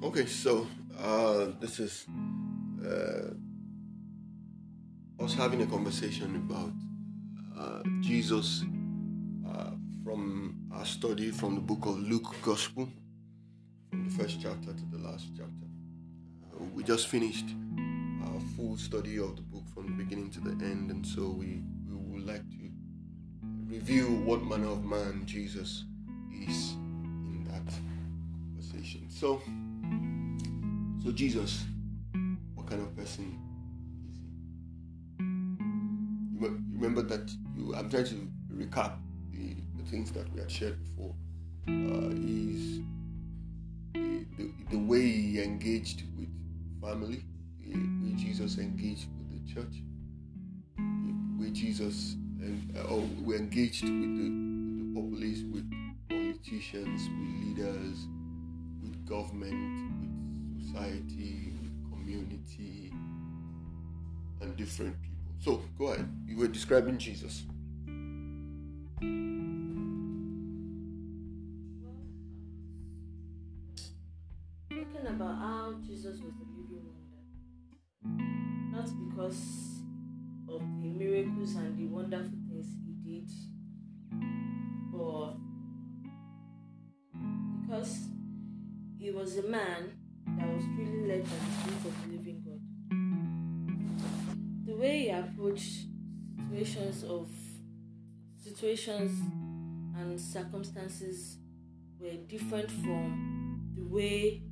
Okay, so uh, this is uh, us having a conversation about uh, Jesus uh, from our study from the book of Luke Gospel, from the first chapter to the last chapter. Uh, we just finished our full study of the book from the beginning to the end, and so we, we would like to review what manner of man Jesus is in that conversation. So, so Jesus, what kind of person is he? You remember that you? I'm trying to recap the, the things that we had shared before. Uh, is the, the, the way he engaged with family, the way Jesus engaged with the church, the way Jesus and uh, or we engaged with the, with the populace, with politicians, with leaders, government, with society, with community, and different people. So go ahead. You were describing Jesus. Talking about how Jesus was a living wonder, not because man that was truly led by the Spirit of the living God. The way he approached situations of situations and circumstances were different from the way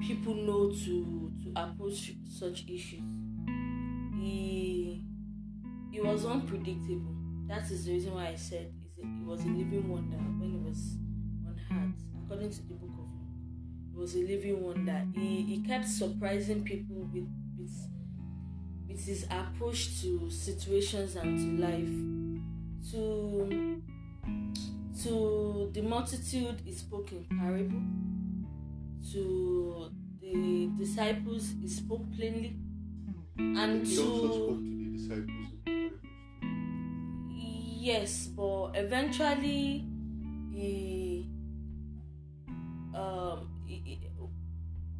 people know to to approach such issues. He he was unpredictable. That is the reason why I said he was a living wonder when he was on earth, according to the book was a living wonder. He he kept surprising people with with with his approach to situations and to life. To to the multitude he spoke in parable to the disciples he spoke plainly and He also spoke to the disciples in parables. yes but eventually he um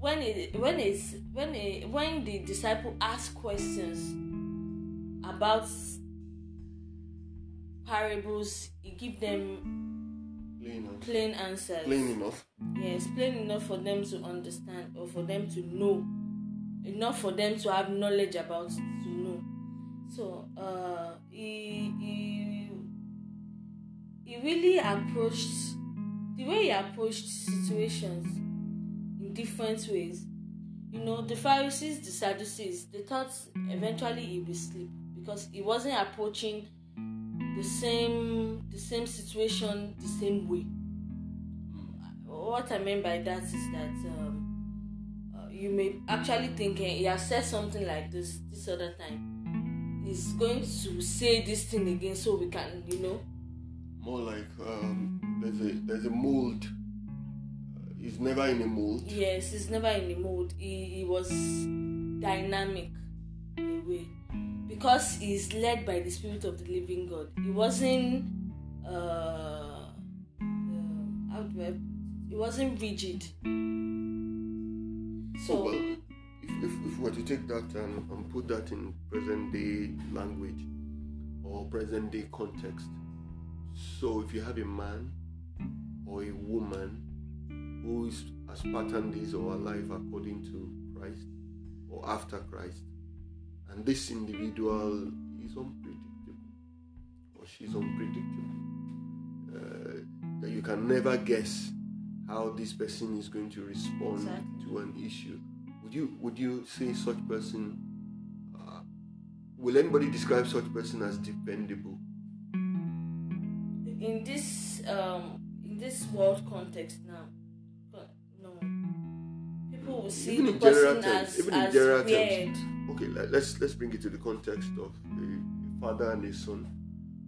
when it when it's when it, when the disciple asks questions about parables he give them Plain, plain answers plain enough. Yes, plain enough for them to understand or for them to know. Enough for them to have knowledge about it to know. So uh he he he really approached the way he approached situations different ways. You know, the Pharisees, the Sadducees, they thought eventually he would sleep because he wasn't approaching the same the same situation the same way what I mean by that is that um, uh, you may actually think eh, he has said something like this this other time. He's going to say this thing again, so we can, you know. More like um, there's a there's a mold. He's never in a mold. Yes, he's never in the mood. He, he was dynamic in a way because he's led by the spirit of the living God. He wasn't. Uh, uh, how do I? He wasn't rigid. So So well, if, if, if we were to take that and, and put that in present day language or present day context, so if you have a man or a woman who is has patterned his or her life according to Christ or after Christ, and this individual is unpredictable or she's unpredictable, uh, that you can never guess how this person is going to respond Exactly. to an issue. Would you would you say such person? Uh, will anybody describe such person as dependable? in this um in this world context now will see Even the in general terms, as, even in general terms. Okay, let, let's let's bring it to the context of a father and a son.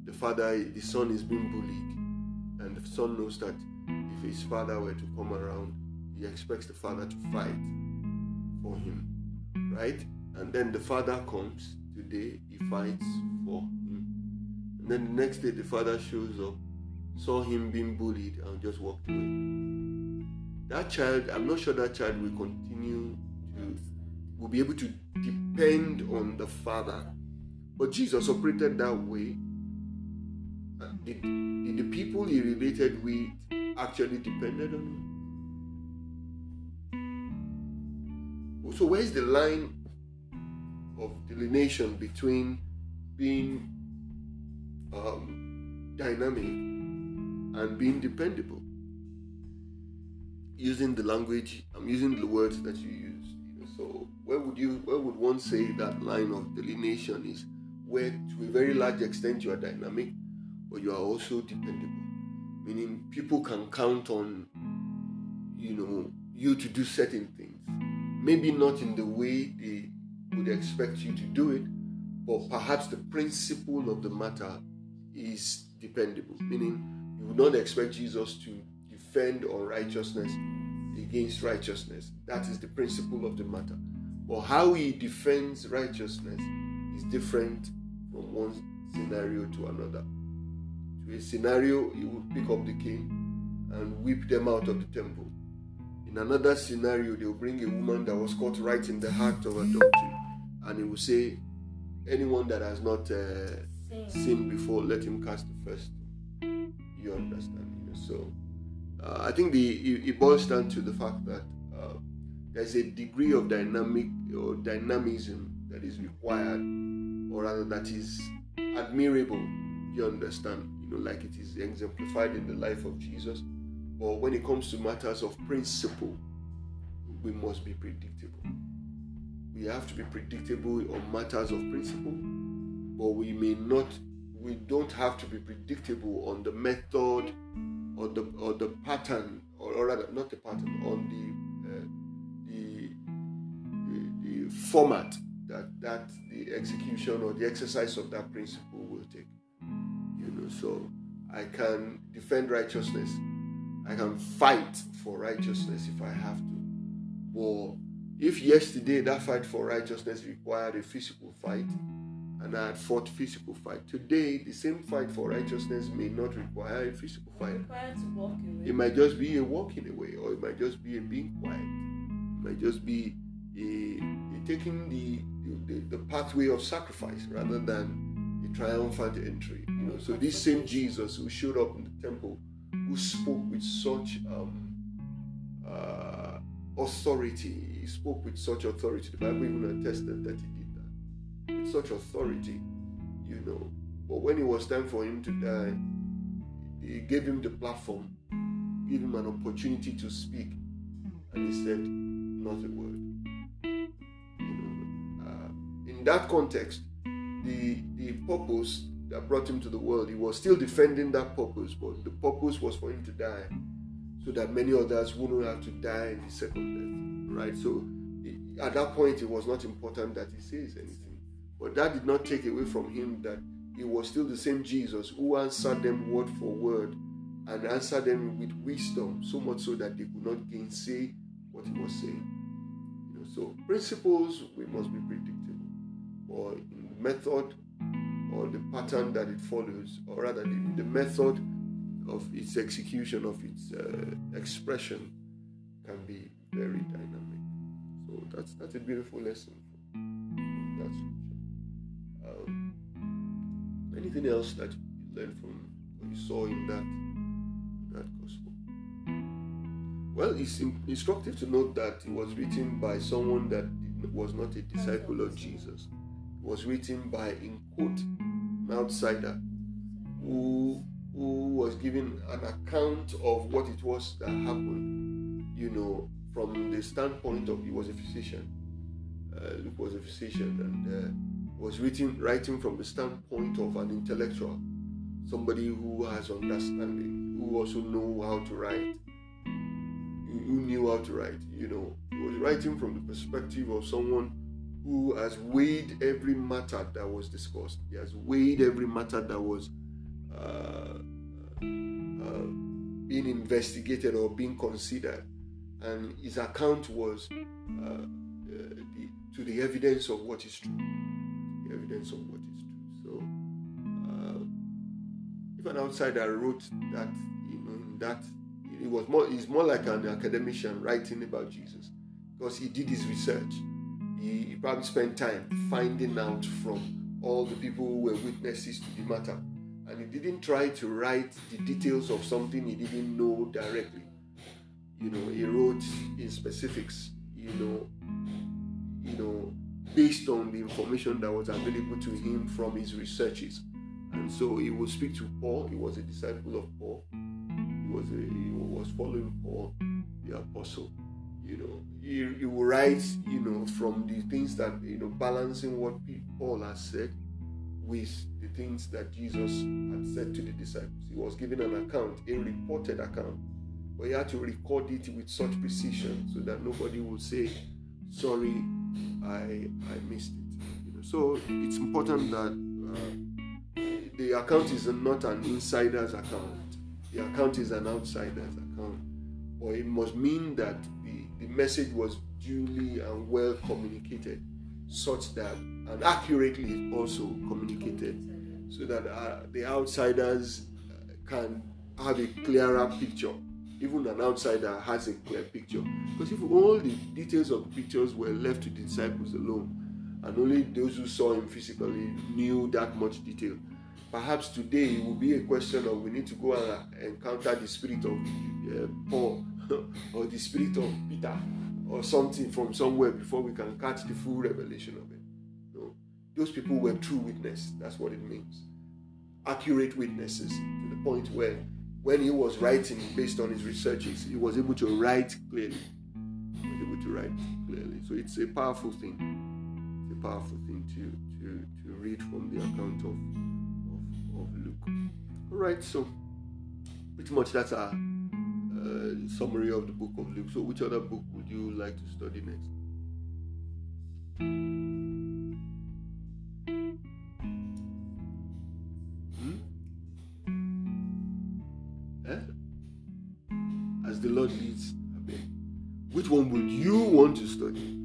The father, the son is being bullied, and the son knows that if his father were to come around, he expects the father to fight for him, right? And then the father comes today, he fights for him, and then the next day the father shows up, saw him being bullied, and just walked away. That child, I'm not sure that child will continue to, will be able to depend on the father. But Jesus operated that way. Did, did the people he related with actually depended on him? So where's the line of delineation between being um, dynamic and being dependable? Using the language, I'm using the words that you use. So where would you, where would one say that line of delineation is? Where, to a very large extent, you are dynamic, but you are also dependable. Meaning, people can count on, you know, you to do certain things. Maybe not in the way they would expect you to do it, but perhaps the principle of the matter is dependable. Meaning, you would not expect Jesus to defend unrighteousness against righteousness. That is the principle of the matter. But how he defends righteousness is different from one scenario to another. To a scenario, he would pick up the king and whip them out of the temple. In another scenario, they will bring a woman that was caught right in the heart of adultery, and he will say, Anyone that has not uh, sinned before, let him cast the first. You understand? You know, so uh, I think the it, it, boils down to the fact that uh, there's a degree of dynamic or dynamism that is required, or rather that is admirable. You understand? You know, like it is exemplified in the life of Jesus. But when it comes to matters of principle, we must be predictable. We have to be predictable on matters of principle, but we may not. We don't have to be predictable on the method or the or the pattern, or, or rather not the pattern, on the, uh, the, the the format that that the execution or the exercise of that principle will take. You know, so I can defend righteousness. I can fight for righteousness if I have to. Or if yesterday that fight for righteousness required a physical fight, and I had fought physical fight. Today, the same fight for righteousness may not require a physical fight. It might just be a walking away, or it might just be a being quiet. It might just be a, a taking the, the, the pathway of sacrifice rather than a triumphant entry. You know, so this same Jesus who showed up in the temple, who spoke with such um, uh, authority, he spoke with such authority. The Bible even attested that he did with such authority, you know. But when it was time for him to die, he gave him the platform, gave him an opportunity to speak, and he said, Not a word. You know, uh, in that context, the the purpose that brought him to the world, he was still defending that purpose, but the purpose was for him to die so that many others wouldn't have to die in the second death. Right? So at that point, it was not important that he says anything. But that did not take away from him that he was still the same Jesus who answered them word for word and answered them with wisdom, so much so that they could not gainsay what he was saying. You know, so principles we must be predictable, or in method or the pattern that it follows, or rather the, the method of its execution of its uh, expression can be very dynamic. So that's that's a beautiful lesson. Anything else that you learned from what you saw in that that gospel? Well, it's instructive to note that it was written by someone that was not a disciple of Jesus. It was written by, in quote, an outsider who who was giving an account of what it was that happened. You know, from the standpoint of he was a physician. Uh, Luke was a physician, and uh, was written writing from the standpoint of an intellectual, somebody who has understanding, who also know how to write, who knew how to write. You know, he was writing from the perspective of someone who has weighed every matter that was discussed. He has weighed every matter that was uh, uh, being investigated or being considered, and his account was uh, uh the, to the evidence of what is true evidence of what is true. So, uh, if an outsider wrote that, you know, in that, he was more he's more like an academician writing about Jesus because he did his research. He, he probably spent time finding out from all the people who were witnesses to the matter. And he didn't try to write the details of something he didn't know directly. You know, he wrote in specifics, you know, you know, based on the information that was available to him from his researches. And so he would speak to Paul. He was a disciple of Paul. He was a, he was following Paul, the apostle. You know, he, he would write, you know, from the things that you know, balancing what Paul has said with the things that Jesus had said to the disciples. He was giving an account, a reported account, but he had to record it with such precision so that nobody would say, "Sorry, I I missed it." You know, so it's important that. Uh, the account is not an insider's account. The account is an outsider's account. Or it must mean that the, the message was duly and well communicated, such that and accurately also communicated, so that uh, the outsiders can have a clearer picture. Even an outsider has a clear picture. Because if all the details of pictures were left to the disciples alone, and only those who saw him physically knew that much detail, perhaps today it will be a question of we need to go and encounter the spirit of uh, Paul or the spirit of Peter or something from somewhere before we can catch the full revelation of it. No, those people were true witnesses. That's what it means. Accurate witnesses to the point where when he was writing based on his researches, he was able to write clearly. He was able to write clearly. So it's a powerful thing. It's a powerful thing to to, to read from the account of of Luke. all right, so pretty much that's our uh, summary of the book of Luke. So, which other book would you like to study next? As the Lord leads, which one would you want to study?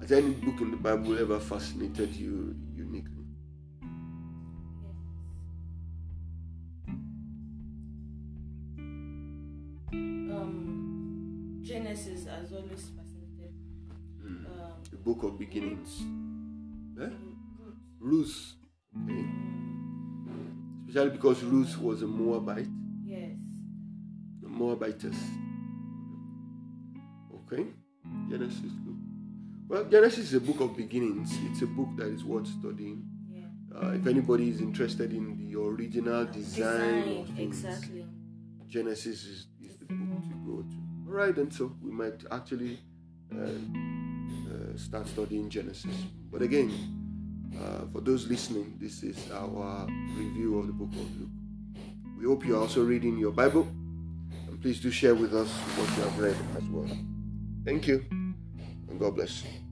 Has any book in the Bible ever fascinated you uniquely? Um, Genesis has always fascinated. Mm. Um, the book of beginnings. Eh? Ruth. Okay. Especially because Ruth was a Moabite. Yes. A Moabitess. Okay. Genesis. Well, Genesis is a book of beginnings. It's a book that is worth studying. Yeah. Uh, if anybody is interested in the original design, Design, of things, exactly. Genesis is, is the book to go to. All right, and so we might actually uh, uh, start studying Genesis. But again, uh, for those listening, this is our review of the book of Luke. We hope you're also reading your Bible, and please do share with us what you have read as well. Thank you, and God bless you.